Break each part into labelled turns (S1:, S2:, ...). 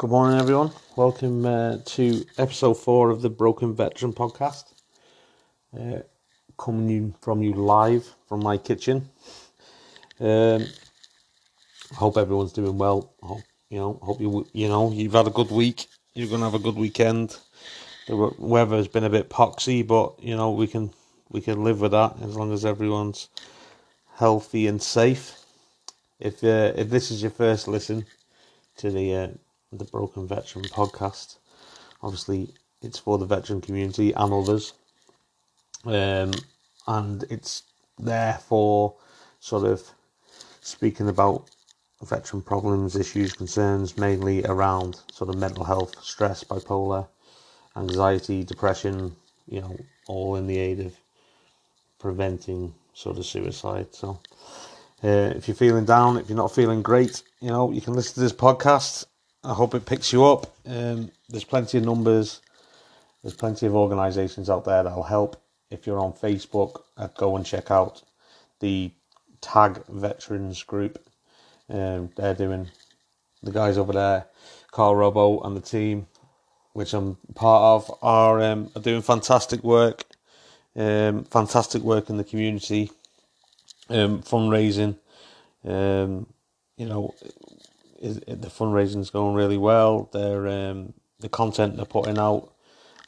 S1: Good morning, everyone. Welcome uh, to episode four of the Broken Veteran podcast. Uh, coming from you live from my kitchen. Um, hope everyone's doing well. Hope, you know, hope you you know you've had a good week. You're gonna have a good weekend. The weather has been a bit poxy, but you know we can we can live with that as long as everyone's healthy and safe. If uh, if this is your first listen to the uh, the Broken Veteran podcast, obviously it's for the veteran community and others, um, and it's there for sort of speaking about veteran problems, issues, concerns, mainly around sort of mental health, stress, bipolar, anxiety, depression, you know, all in the aid of preventing sort of suicide. So, uh, if you're feeling down, if you're not feeling great, you know, you can listen to this podcast. I hope it picks you up. Um, there's plenty of numbers. There's plenty of organisations out there that'll help. If you're on Facebook, uh, go and check out the Tag Veterans group. Um, they're doing the guys over there, Carl Robo and the team, which I'm part of, are um, are doing fantastic work. Um, fantastic work in the community, um, fundraising. Um, you know, is, the fundraising is going really well. They're um, the content they're putting out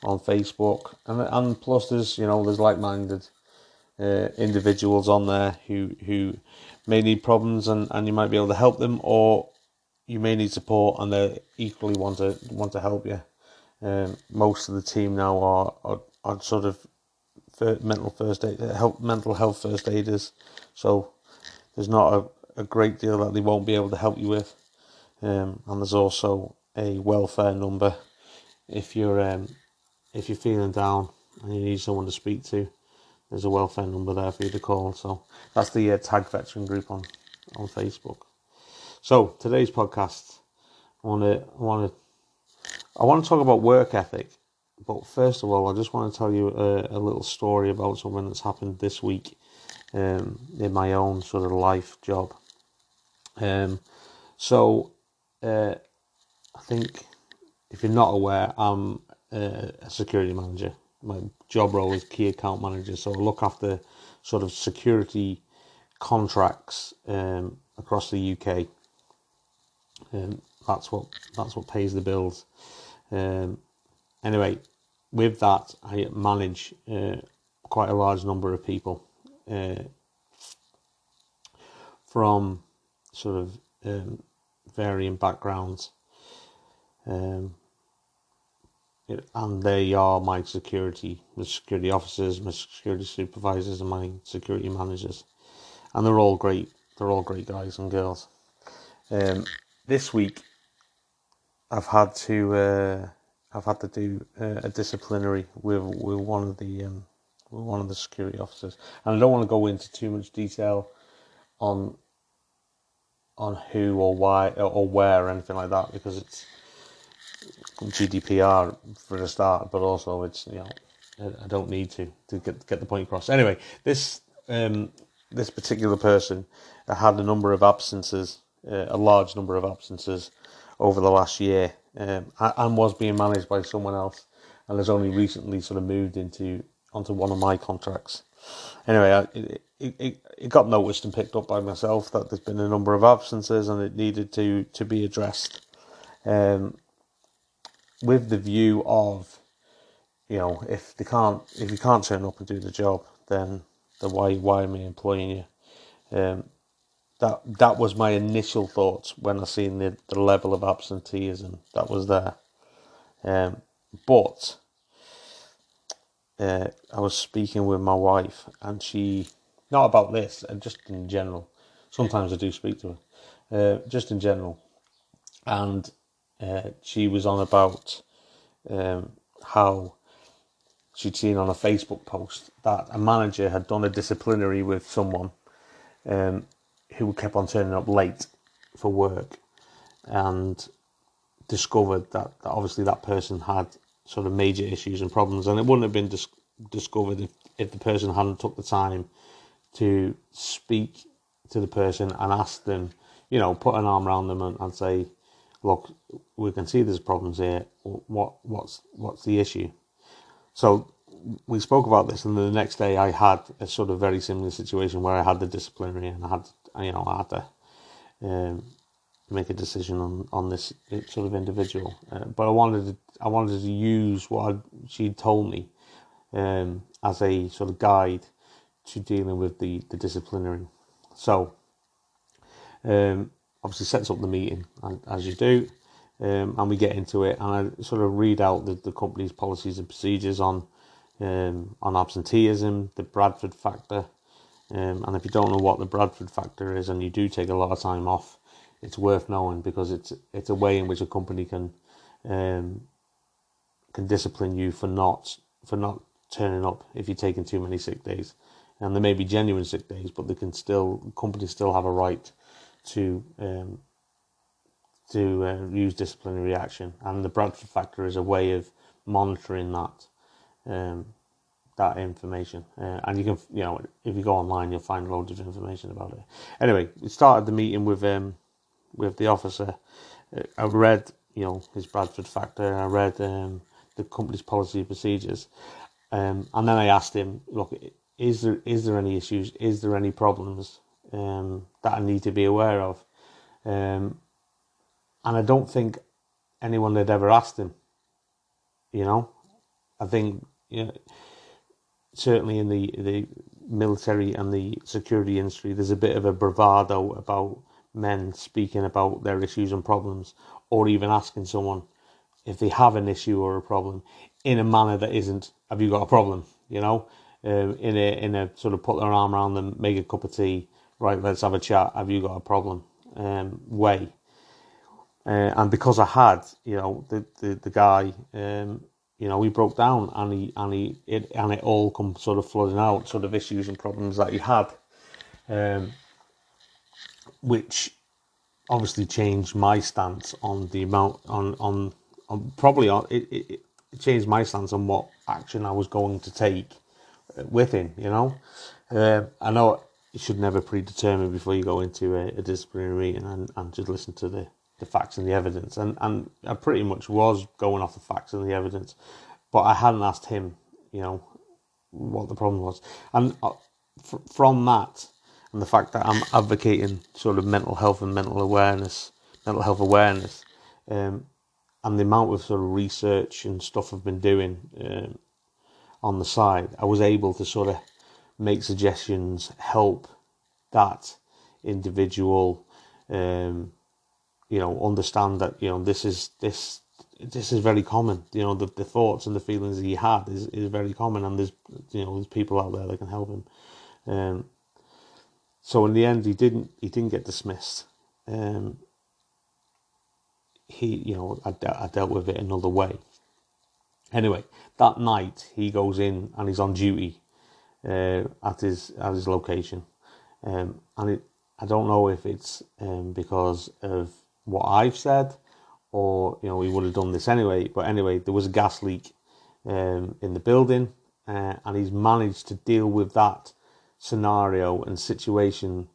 S1: on Facebook, and and plus there's you know there's like minded uh, individuals on there who who may need problems and, and you might be able to help them, or you may need support and they equally want to want to help you. Um, most of the team now are, are, are sort of mental first aid, help mental health first aiders, so there's not a, a great deal that they won't be able to help you with. Um, and there's also a welfare number if you're um, if you're feeling down and you need someone to speak to. There's a welfare number there for you to call. So that's the uh, Tag Veteran group on on Facebook. So today's podcast, I want to I want to I want to talk about work ethic, but first of all, I just want to tell you a, a little story about something that's happened this week um, in my own sort of life job. Um, so uh, I think if you're not aware, I'm a security manager. My job role is key account manager, so I look after sort of security contracts um, across the UK. Um, that's what that's what pays the bills. Um, anyway, with that, I manage uh, quite a large number of people uh, from sort of um, varying backgrounds. Um, and they are my security, my security officers, my security supervisors, and my security managers, and they're all great. They're all great guys and girls. Um, this week, I've had to uh, I've had to do uh, a disciplinary with with one of the um, with one of the security officers, and I don't want to go into too much detail on on who or why or where or anything like that because it's GDPR for a start, but also it's you know I don't need to to get get the point across. Anyway, this um, this particular person had a number of absences, uh, a large number of absences over the last year, um, and was being managed by someone else, and has only recently sort of moved into onto one of my contracts. Anyway, it, it, it, got noticed and picked up by myself that there's been a number of absences and it needed to to be addressed. Um, with the view of, you know, if they can't, if you can't turn up and do the job, then then why why am I employing you? Um, that that was my initial thoughts when I seen the, the level of absenteeism that was there. Um, but uh, I was speaking with my wife, and she not about this, and just in general. Sometimes I do speak to her, uh, just in general, and uh, she was on about um, how she'd seen on a Facebook post that a manager had done a disciplinary with someone um, who kept on turning up late for work and discovered that, that, obviously that person had sort of major issues and problems and it wouldn't have been dis- discovered if, if the person hadn't took the time to speak to the person and ask them you know put an arm around them and, and say look, we can see there's problems here. What what's what's the issue? So we spoke about this, and the next day I had a sort of very similar situation where I had the disciplinary, and I had you know I had to um, make a decision on, on this sort of individual. Uh, but I wanted to, I wanted to use what she'd told me um, as a sort of guide to dealing with the, the disciplinary. So um, obviously sets up the meeting as you do, um, and we get into it, and I sort of read out the, the company's policies and procedures on um, on absenteeism, the Bradford factor, um, and if you don't know what the Bradford factor is, and you do take a lot of time off, it's worth knowing because it's it's a way in which a company can um, can discipline you for not for not turning up if you're taking too many sick days, and there may be genuine sick days, but they can still companies still have a right to um, to uh, use disciplinary action, and the Bradford factor is a way of monitoring that um, that information. Uh, and you can, you know, if you go online, you'll find loads of information about it. Anyway, we started the meeting with um, with the officer. Uh, I read, you know, his Bradford factor. I read um, the company's policy and procedures, um, and then I asked him, look, is there is there any issues? Is there any problems um, that I need to be aware of? Um, and I don't think anyone had ever asked him. You know, I think you know, certainly in the the military and the security industry, there's a bit of a bravado about men speaking about their issues and problems, or even asking someone if they have an issue or a problem in a manner that isn't "Have you got a problem?" You know, um, in a in a sort of put their arm around them, make a cup of tea, right? Let's have a chat. Have you got a problem? Um, way. Uh, and because I had, you know, the the, the guy um, you know, he broke down and he and he it and it all come sort of flooding out, sort of issues and problems that he had, um, which obviously changed my stance on the amount on on, on probably on it, it, it changed my stance on what action I was going to take with him. You know, uh, I know you should never predetermine before you go into a, a disciplinary meeting and, and just listen to the the facts and the evidence, and and I pretty much was going off the facts and the evidence, but I hadn't asked him, you know, what the problem was, and uh, from that and the fact that I'm advocating sort of mental health and mental awareness, mental health awareness, um, and the amount of sort of research and stuff I've been doing um, on the side, I was able to sort of make suggestions, help that individual. Um, you know understand that you know this is this this is very common. You know the, the thoughts and the feelings he had is, is very common, and there's you know there's people out there that can help him. Um, so in the end, he didn't he didn't get dismissed. Um, he you know I, I dealt with it another way. Anyway, that night he goes in and he's on duty uh, at his at his location, um, and it, I don't know if it's um, because of what I've said, or you know we would have done this anyway. But anyway, there was a gas leak um, in the building, uh, and he's managed to deal with that scenario and situation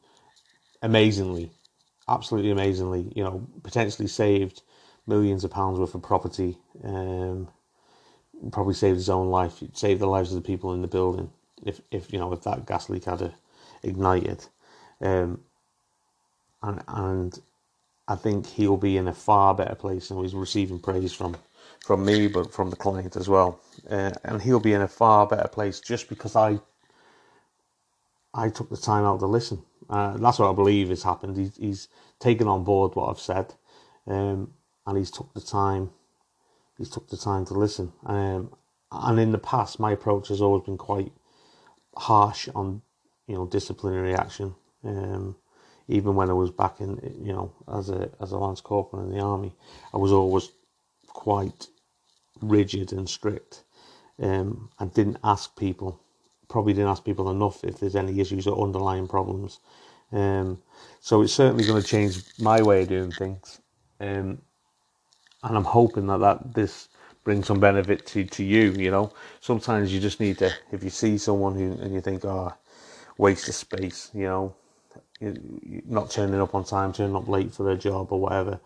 S1: amazingly, absolutely amazingly. You know, potentially saved millions of pounds worth of property. Um, probably saved his own life, He'd saved the lives of the people in the building. If if you know if that gas leak had ignited, um, and and I think he'll be in a far better place, and he's receiving praise from from me, but from the client as well. Uh, and he'll be in a far better place just because I I took the time out to listen. Uh, that's what I believe has happened. He's, he's taken on board what I've said, um, and he's took the time. He's took the time to listen. Um, and in the past, my approach has always been quite harsh on, you know, disciplinary action. Um, even when I was back in, you know, as a as a lance corporal in the army, I was always quite rigid and strict. Um, didn't ask people, probably didn't ask people enough if there's any issues or underlying problems. Um, so it's certainly going to change my way of doing things, um, and I'm hoping that that this brings some benefit to to you. You know, sometimes you just need to, if you see someone who and you think, oh, waste of space, you know, not turning up on time, turning up late for their job or whatever,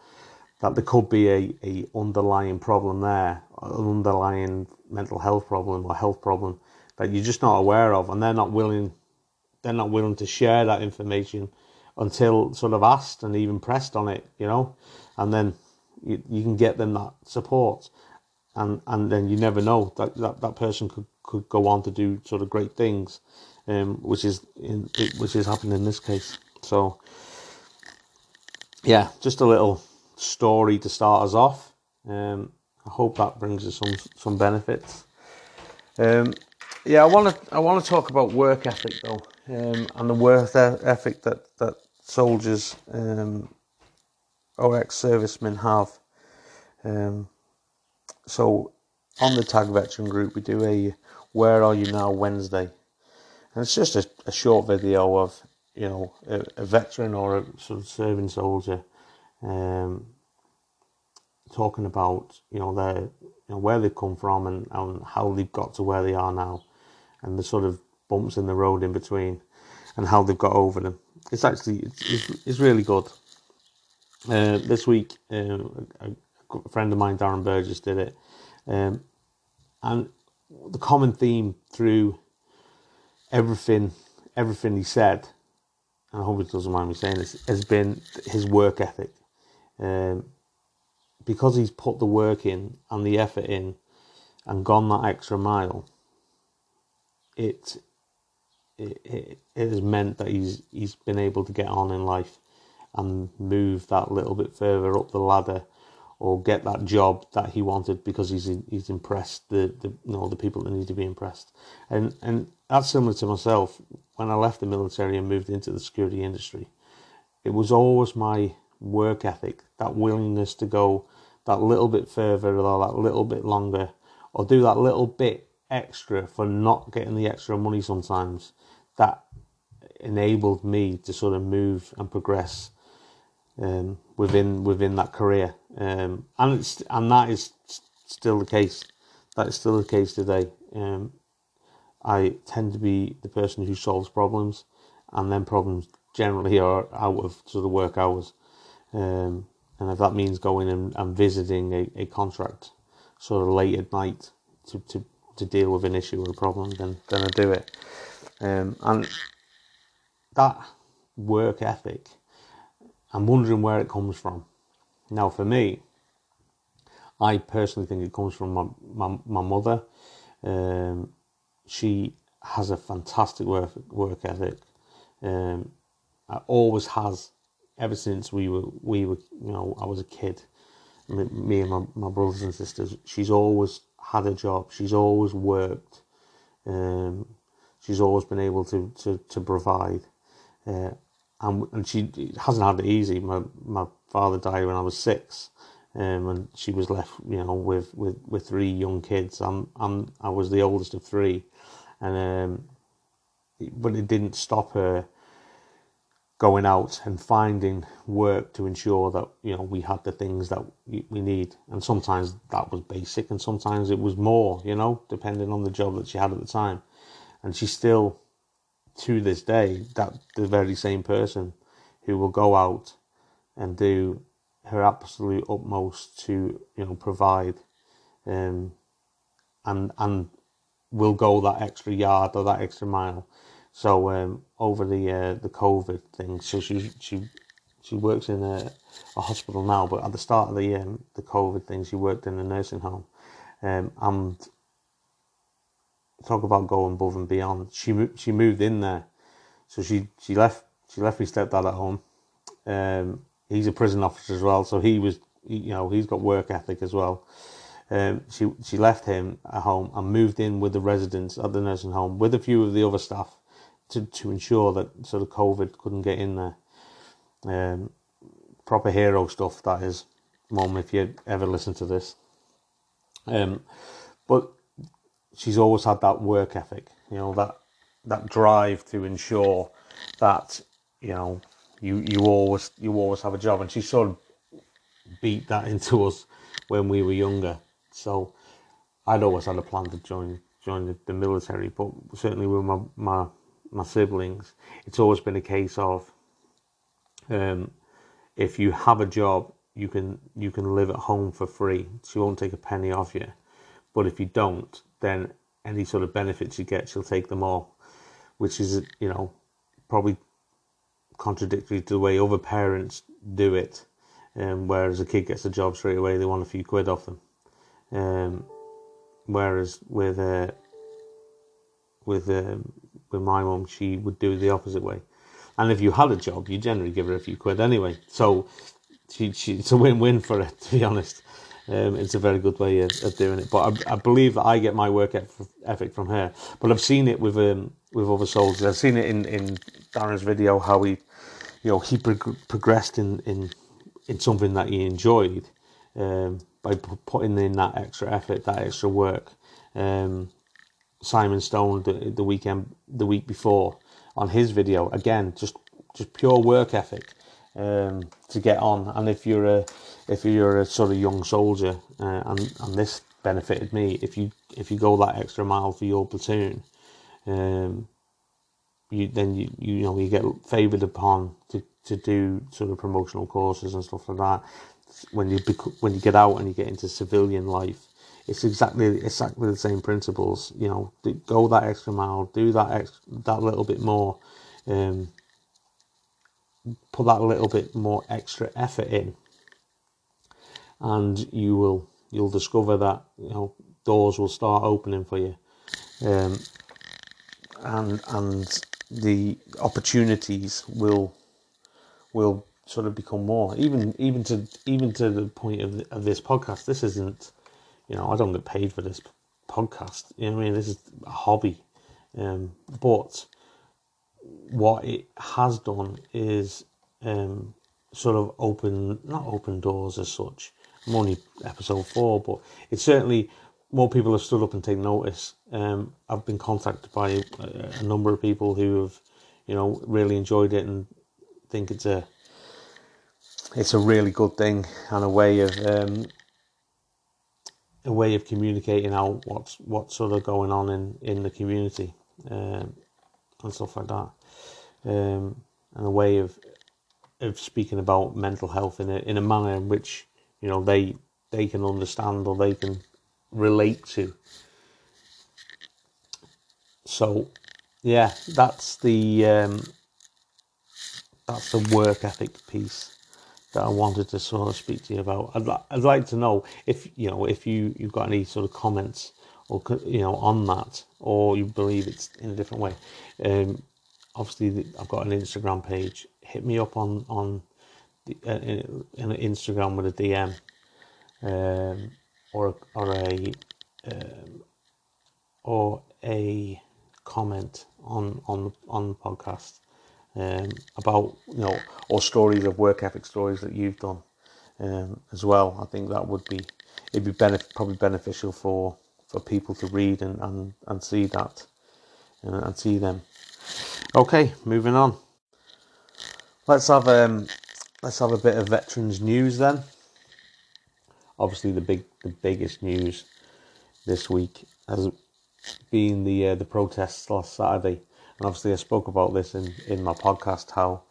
S1: that there could be a, a underlying problem there, an underlying mental health problem or health problem that you're just not aware of, and they're not willing they're not willing to share that information until sort of asked and even pressed on it, you know, and then you, you can get them that support, and and then you never know that that, that person could, could go on to do sort of great things, um, which is in which is happening in this case. So yeah, just a little story to start us off. Um, I hope that brings us some some benefits. Um, yeah, I want to I want to talk about work ethic though, um, and the work ethic that that soldiers um, or ex-servicemen have. Um, so on the Tag Veteran group, we do a "Where Are You Now" Wednesday, and it's just a, a short video of you know a, a, veteran or a sort of serving soldier um, talking about you know their you know where they've come from and, and how they've got to where they are now and the sort of bumps in the road in between and how they've got over them. It's actually it's, it's, really good. Uh, this week, uh, a, a, friend of mine, Darren Burgess, did it, um, and the common theme through everything everything he said, and I hope he doesn't mind me saying this, has been his work ethic. Um, because he's put the work in and the effort in and gone that extra mile, it it, it, has meant that he's he's been able to get on in life and move that little bit further up the ladder or get that job that he wanted because he's he's impressed the, the you know the people that need to be impressed. And and that's similar to myself. When I left the military and moved into the security industry it was always my work ethic that willingness to go that little bit further or that little bit longer or do that little bit extra for not getting the extra money sometimes that enabled me to sort of move and progress um, within within that career. Um, and it's and that is still the case. That is still the case today. Um, I tend to be the person who solves problems and then problems generally are out of sort of work hours. Um, and if that means going and, and visiting a, a contract sort of late at night to, to to deal with an issue or a problem, then then I do it. Um, and that work ethic, I'm wondering where it comes from. Now, for me, I personally think it comes from my my, my mother. Um, she has a fantastic work work ethic. Um, always has ever since we were we were you know I was a kid. Me and my, my brothers and sisters. She's always had a job. She's always worked. Um, she's always been able to to, to provide. Uh, and, and she hasn't had it easy. My my father died when I was six, um, and she was left, you know, with, with, with three young kids. I'm I'm I was the oldest of three, and um, but it didn't stop her going out and finding work to ensure that you know we had the things that we need and sometimes that was basic and sometimes it was more you know depending on the job that she had at the time and she still to this day that the very same person who will go out and do her absolute utmost to you know provide um and and will go that extra yard or that extra mile. So um, over the uh, the COVID thing, so she she she works in a, a hospital now, but at the start of the um, the COVID thing, she worked in a nursing home, um, and talk about going above and beyond. She she moved in there, so she she left she left me stepdad at home. Um, he's a prison officer as well, so he was you know he's got work ethic as well. Um, she she left him at home and moved in with the residents at the nursing home with a few of the other staff to, to ensure that sort of COVID couldn't get in there. Um, proper hero stuff, that is, Mom. if you ever listen to this. Um, but she's always had that work ethic, you know, that that drive to ensure that you know you you always you always have a job, and she sort of beat that into us when we were younger. So I'd always had a plan to join join the, the military, but certainly with my my my siblings, it's always been a case of um, if you have a job you can you can live at home for free. She won't take a penny off you. But if you don't, then any sort of benefits you get, she'll take them all, which is you know probably contradictory to the way other parents do it. Um, whereas a kid gets a job straight away, they want a few quid off them. Um, whereas with uh, with um, with my mum, she would do the opposite way. And if you had a job, you generally give her a few quid anyway. So she, she it's a win-win for her, to be honest. Um, it's a very good way of, of doing it. But I, I, believe that I get my work ethic from her. But I've seen it with um, with other soldiers. I've seen it in, in Darren's video how he, you know, he prog- progressed in, in in something that he enjoyed um, by putting in that extra effort, that extra work. Um, Simon Stone the, the weekend, the week before, on his video again, just just pure work ethic um, to get on. And if you're a if you're a sort of young soldier, uh, and and this benefited me, if you if you go that extra mile for your platoon, um, you then you you know you get favoured upon to to do sort of promotional courses and stuff like that. When you bec- when you get out and you get into civilian life, it's exactly exactly the same principles. You know, go that extra mile, do that ex- that little bit more, um, put that little bit more extra effort in, and you will you'll discover that you know doors will start opening for you, um, and and the opportunities will will sort of become more even even to even to the point of, of this podcast. This isn't you know, I don't get paid for this podcast. You know I mean? This is a hobby. Um, but what it has done is um, sort of open, not open doors as such. I'm only episode four, but it's certainly more people have stood up and taken notice. Um, I've been contacted by a, a, number of people who have, you know, really enjoyed it and think it's a it's a really good thing and a way of um, a way of communicating out what's what's sort of going on in in the community um, and stuff like that, um, and a way of of speaking about mental health in a in a manner in which you know they they can understand or they can relate to. So, yeah, that's the um, that's the work ethic piece that I wanted to sort of speak to you about. I'd, I'd like to know if you know if you you've got any sort of comments or you know on that, or you believe it's in a different way. Um, obviously, I've got an Instagram page. Hit me up on on the, uh, in, in Instagram with a DM um, or or a um, or a comment on on on the podcast um, about you know or stories of work ethic stories that you've done um, as well. I think that would be it'd be benef- probably beneficial for for people to read and and, and see that uh, and see them. Okay, moving on. Let's have um let's have a bit of veterans news then. Obviously, the big the biggest news this week has been the uh, the protests last Saturday and obviously I spoke about this in, in my podcast how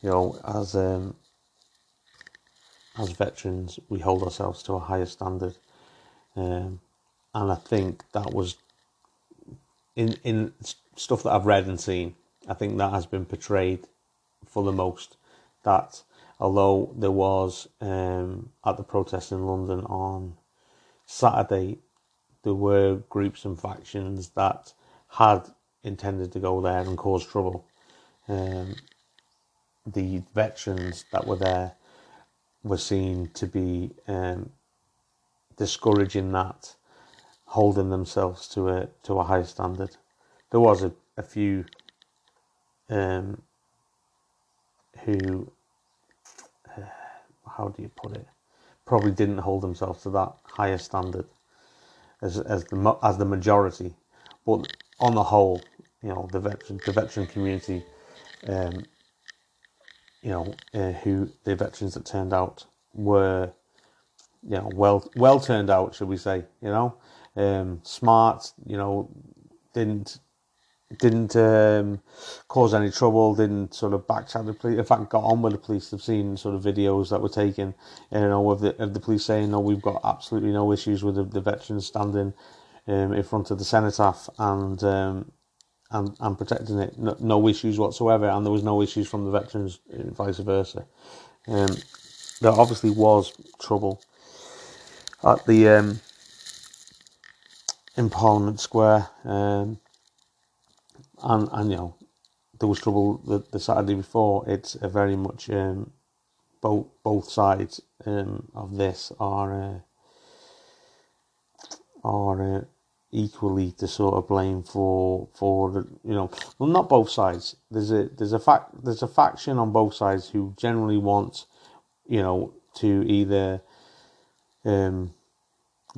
S1: you know as um, as veterans we hold ourselves to a higher standard um, and I think that was in in stuff that I've read and seen I think that has been portrayed for the most that although there was um, at the protest in London on Saturday there were groups and factions that had intended to go there and cause trouble. Um, the veterans that were there were seen to be um, discouraging that, holding themselves to a to a high standard. There was a, a few um, who, uh, how do you put it, probably didn't hold themselves to that higher standard as as the as the majority, but on the whole, you know the veteran the veteran community, um, you know uh, who the veterans that turned out were, you know well well turned out should we say you know, um, smart you know didn't didn't um, cause any trouble, didn't sort of backchat the police. In fact, got on with the police. I've seen sort of videos that were taken, you know, of the of the police saying, "No, we've got absolutely no issues with the, the veterans standing um, in front of the cenotaph and um, and and protecting it. No, no, issues whatsoever, and there was no issues from the veterans, vice versa. Um, there obviously was trouble at the um, in Parliament Square. Um, and and you know there was trouble the, the Saturday before. It's a very much um, both both sides um, of this are uh, are uh, equally to sort of blame for for you know well not both sides. There's a there's a fact there's a faction on both sides who generally want you know to either um,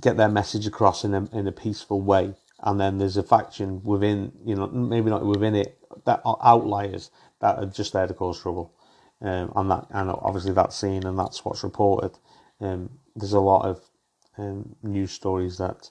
S1: get their message across in a in a peaceful way and then there's a faction within, you know, maybe not within it, that are outliers that are just there to cause trouble, um, and that and obviously that's seen and that's what's reported. Um, there's a lot of um, news stories that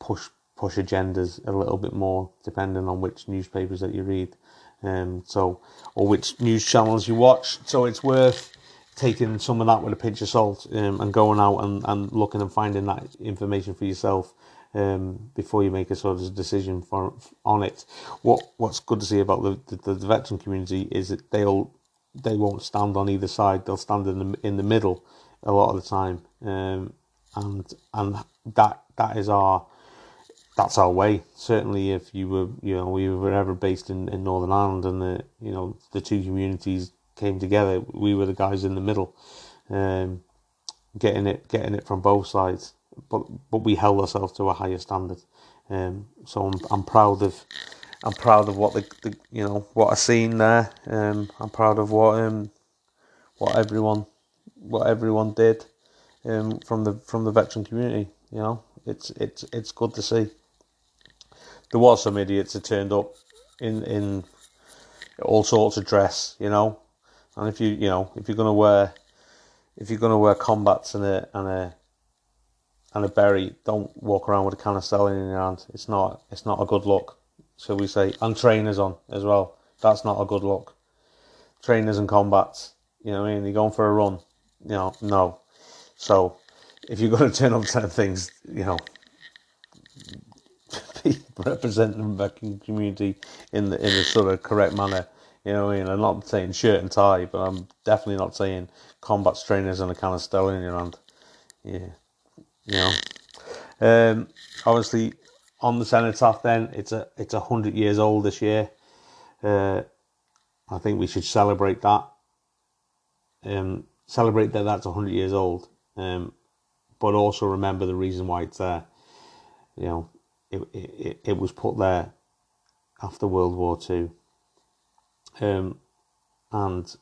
S1: push push agendas a little bit more depending on which newspapers that you read, um, so or which news channels you watch. So it's worth taking some of that with a pinch of salt um, and going out and, and looking and finding that information for yourself um, before you make a sort of decision for on it. What What's good to see about the, the, the veteran community is that they'll they won't stand on either side. They'll stand in the in the middle a lot of the time, um, and and that that is our that's our way. Certainly, if you were you know we were ever based in, in Northern Ireland and the you know the two communities came together, we were the guys in the middle, um, getting it getting it from both sides but but we held ourselves to a higher standard. Um, so I'm I'm proud of I'm proud of what the, the you know what I've seen there. Um, I'm proud of what um what everyone what everyone did um from the from the veteran community. You know, it's it's it's good to see. There was some idiots that turned up in in all sorts of dress, you know, and if you you know if you're gonna wear if you're gonna wear combats and a and a and a beret, don't walk around with a can of Stelling in your hand. It's not it's not a good look, shall we say. And trainers on as well. That's not a good look. Trainers and combats, you know what I mean? You're going for a run, you know, no. So if you're going to turn up to things, you know, representing the American community in the in a sort of correct manner. You know what I mean? I'm not saying shirt and tie, but I'm definitely not saying combat trainers and a can of Stelling in your hand. Yeah. You know, um, obviously on the cenotaph, then it's a it's a hundred years old this year. Uh, I think we should celebrate that. Um, celebrate that that's hundred years old. Um, but also remember the reason why it's there. You know, it it, it was put there after World War Two. Um, and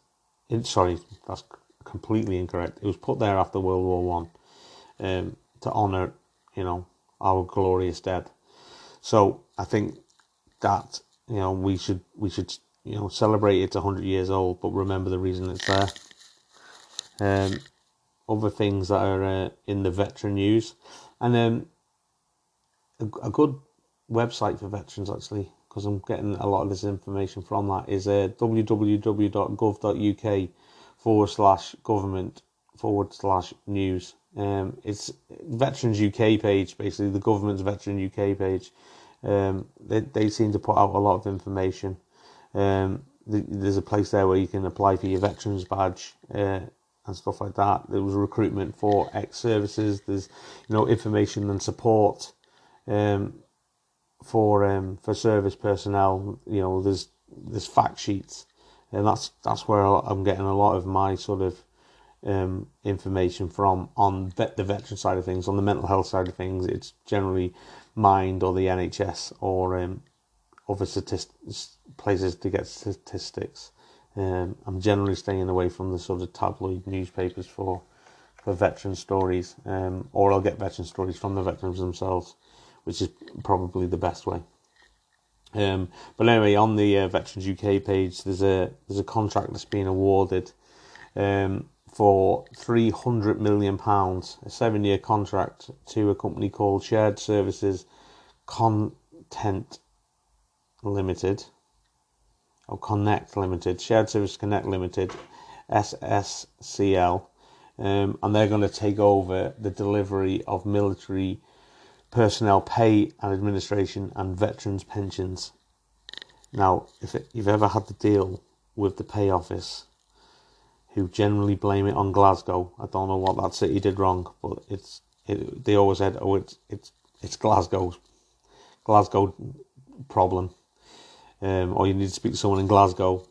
S1: it, sorry, that's completely incorrect. It was put there after World War One. Um, to honour, you know, our glorious dead. So I think that you know we should we should you know celebrate it's hundred years old, but remember the reason it's there. Um, other things that are uh, in the veteran news, and then um, a, a good website for veterans actually because I'm getting a lot of this information from that is uh, www.gov.uk forward slash government forward slash news. Um, it's Veterans UK page, basically the government's Veteran UK page. Um, they, they seem to put out a lot of information. Um, the, there's a place there where you can apply for your veterans badge uh, and stuff like that. There was recruitment for ex services. There's you know information and support um, for um, for service personnel. You know there's there's fact sheets, and that's that's where I'm getting a lot of my sort of um, information from on vet, the veteran side of things. On the mental health side of things, it's generally Mind or the NHS or um, other statistics, places to get statistics. Um, I'm generally staying away from the sort of tabloid newspapers for for veteran stories, um, or I'll get veteran stories from the veterans themselves, which is probably the best way. Um, but anyway, on the uh, Veterans UK page, there's a there's a contract that's been awarded um, for three hundred million pounds, a seven-year contract to a company called Shared Services Content Limited, or Connect Limited, Shared Service Connect Limited, SSCL, um, and they're going to take over the delivery of military personnel pay and administration and veterans pensions. Now, if it, you've ever had to deal with the pay office, who generally blame it on Glasgow, I don't know what that city did wrong, but it's it, they always said, "Oh, it's it's it's Glasgow's Glasgow problem," um, or you need to speak to someone in Glasgow.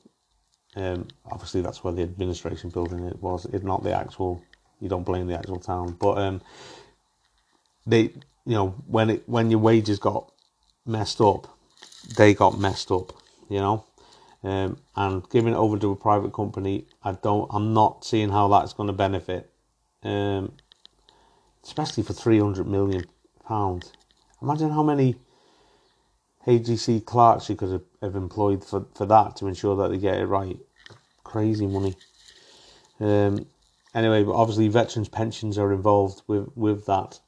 S1: Um, obviously, that's where the administration building it was. It's not the actual. You don't blame the actual town, but um, they, you know, when it when your wages got messed up, they got messed up. You know, um, and giving it over to a private company, I don't. I'm not seeing how that's going to benefit. Um, especially for three hundred million pounds. Imagine how many AGC clerks you could have, have, employed for, for that to ensure that they get it right. Crazy money. Um, anyway, but obviously veterans pensions are involved with with that,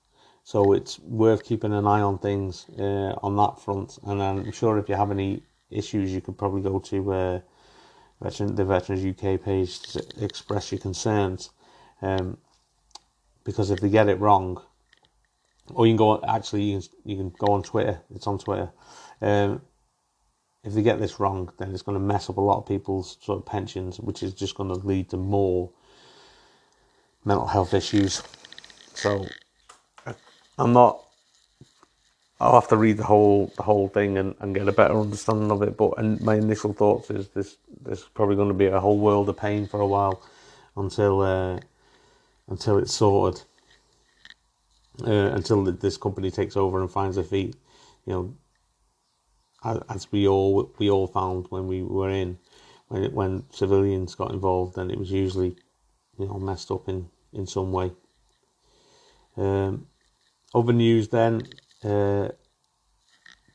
S1: so it's worth keeping an eye on things uh, on that front. And I'm sure if you have any issues, you could probably go to uh, veteran, the Veterans UK page to express your concerns. Um, because if they get it wrong, or you can go actually you can, you can go on Twitter. It's on Twitter. Um, if they get this wrong, then it's going to mess up a lot of people's sort of pensions, which is just going to lead to more mental health issues. So I'm not. I'll have to read the whole the whole thing and, and get a better understanding of it. But and my initial thoughts is this: there's probably going to be a whole world of pain for a while until. Uh, until it's sorted, uh, until this company takes over and finds their feet. You know, as we all we all found when we were in, when it, when civilians got involved, then it was usually, you know, messed up in in some way. Um, other news then, uh,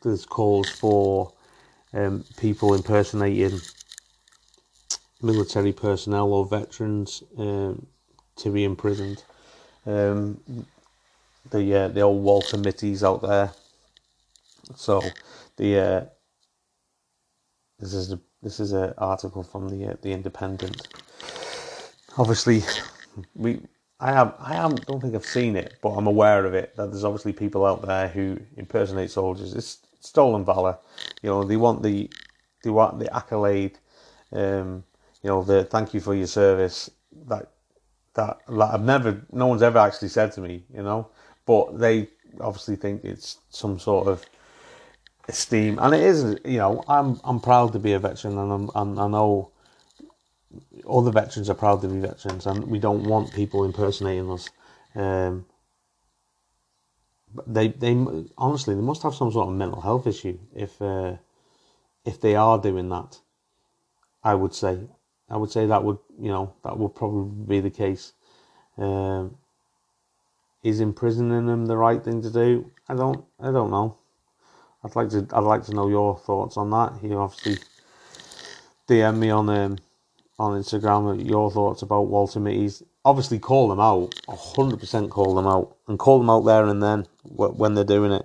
S1: there's calls for um, people impersonating military personnel or veterans um, to be imprisoned. Um, the uh, the old Walter Mittys out there. So the uh, this is a, this is an article from the uh, the Independent. Obviously, we I have I haven't don't think I've seen it, but I'm aware of it. That there's obviously people out there who impersonate soldiers. It's stolen valor. You know they want the they want the accolade. Um, you know the thank you for your service. That that like, I've never, no one's ever actually said to me, you know, but they obviously think it's some sort of esteem, and it is, you know, I'm I'm proud to be a veteran, and I'm, and I know all the veterans are proud to be veterans, and we don't want people impersonating us. Um, they they honestly they must have some sort of mental health issue if uh, if they are doing that. I would say I would say that would you know that would probably be the case. Um, is imprisoning them the right thing to do? I don't I don't know. I'd like to I'd like to know your thoughts on that. You obviously DM me on um, on Instagram your thoughts about Walter Mitty's. Obviously, call them out. hundred percent, call them out and call them out there and then when they're doing it.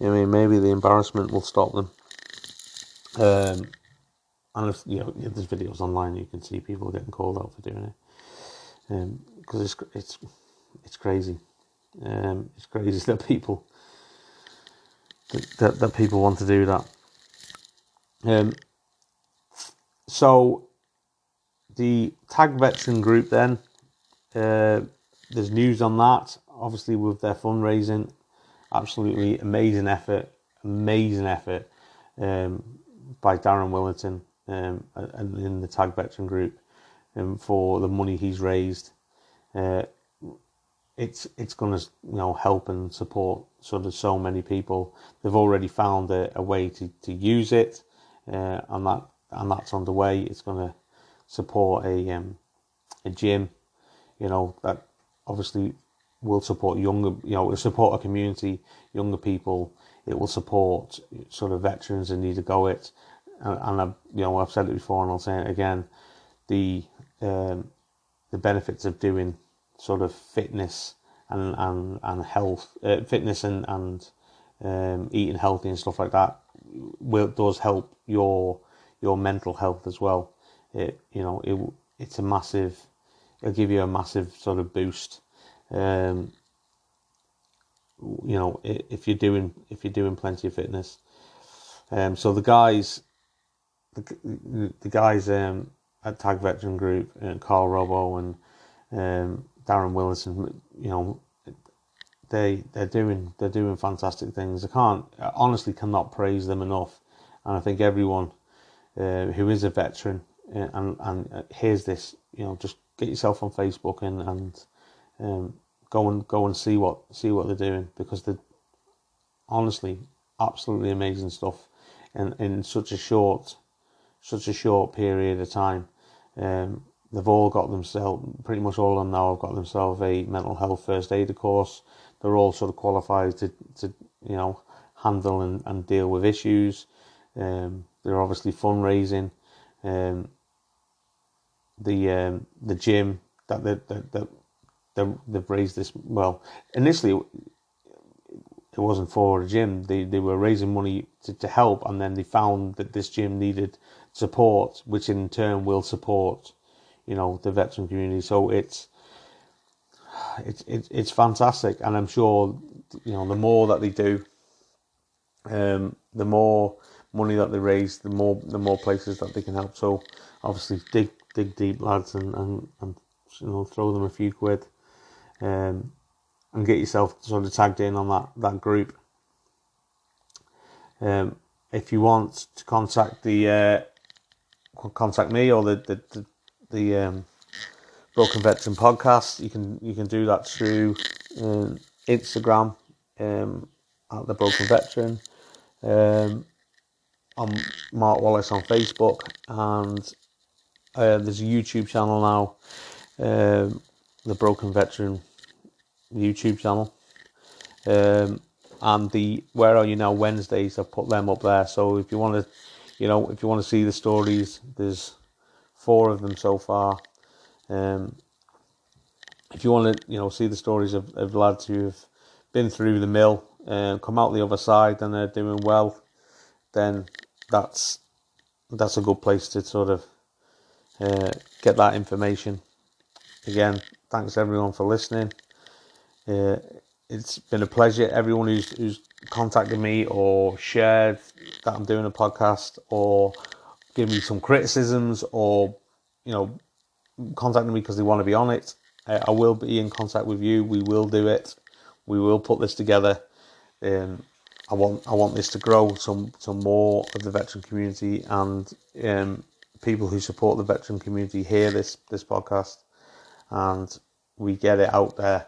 S1: I mean, maybe the embarrassment will stop them. Um, and if you know, there's videos online, you can see people getting called out for doing it, because um, it's it's it's crazy. Um, it's crazy that people that, that people want to do that. Um, so the tag veteran group then uh, there's news on that obviously with their fundraising absolutely amazing effort amazing effort um, by Darren Willington um, and in the tag veteran group um, for the money he's raised. Uh, it's it's going to you know help and support sort of so many people. They've already found a, a way to, to use it, uh, and that and that's underway. It's going to support a um, a gym, you know that obviously will support younger, you know, will support a community, younger people. It will support sort of veterans in need to go it, and I've you know I've said it before and I'll say it again, the um, the benefits of doing sort of fitness and and and health, uh, fitness and and um, eating healthy and stuff like that will does help your your mental health as well. It you know it it's a massive it'll give you a massive sort of boost. Um, you know if you're doing if you're doing plenty of fitness. Um, so the guys, the, the guys um, at Tag Veteran Group, and uh, Carl Robo and um, Darren Willison, you know, they they're doing they're doing fantastic things. I can't I honestly cannot praise them enough, and I think everyone uh, who is a veteran and and uh, hears this, you know, just get yourself on Facebook and and um, go and go and see what see what they're doing because they're honestly absolutely amazing stuff, in in such a short such a short period of time. Um, they've all got themselves pretty much all of them now have got themselves a mental health first aider course they're all sort of qualified to, to you know handle and, and deal with issues. Um, they're obviously fundraising. Um, the um, the gym that they, that that they, they've raised this well initially it wasn't for a gym. They they were raising money to, to help and then they found that this gym needed support which in turn will support you know the veteran community. So it's it's it's it's fantastic, and I'm sure you know the more that they do, um, the more money that they raise, the more the more places that they can help. So obviously, dig dig deep, lads, and and, and you know throw them a few quid, um, and get yourself sort of tagged in on that that group. Um, if you want to contact the uh, contact me or the the the, the um, Broken Veteran podcast. You can you can do that through um, Instagram um, at the Broken Veteran. I'm Mark Wallace on Facebook, and uh, there's a YouTube channel now, um, the Broken Veteran YouTube channel. Um, and the Where Are You Now Wednesdays, I've put them up there. So if you want to, you know, if you want to see the stories, there's four of them so far. Um, if you want to, you know, see the stories of, of lads who've been through the mill and come out the other side and they're doing well, then that's that's a good place to sort of uh, get that information. Again, thanks everyone for listening. Uh, it's been a pleasure. Everyone who's who's contacted me or shared that I'm doing a podcast or give me some criticisms or you know contacting me because they want to be on it. Uh, I will be in contact with you. We will do it. We will put this together. Um, I want I want this to grow some some more of the veteran community and um, people who support the veteran community hear this this podcast and we get it out there.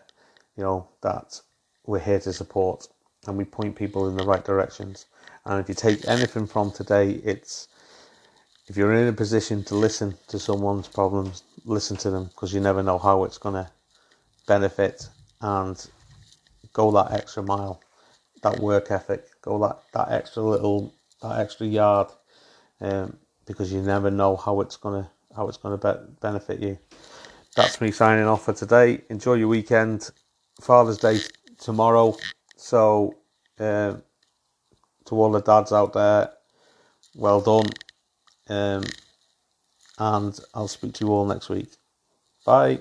S1: You know that we're here to support and we point people in the right directions. And if you take anything from today, it's if you're in a position to listen to someone's problems, listen to them because you never know how it's going to benefit and go that extra mile, that work ethic, go that, that extra little, that extra yard, um, because you never know how it's to how it's to be- benefit you. That's me signing off for today. Enjoy your weekend. Father's Day tomorrow, so um, to all the dads out there, well done. Um, and I'll speak to you all next week. Bye.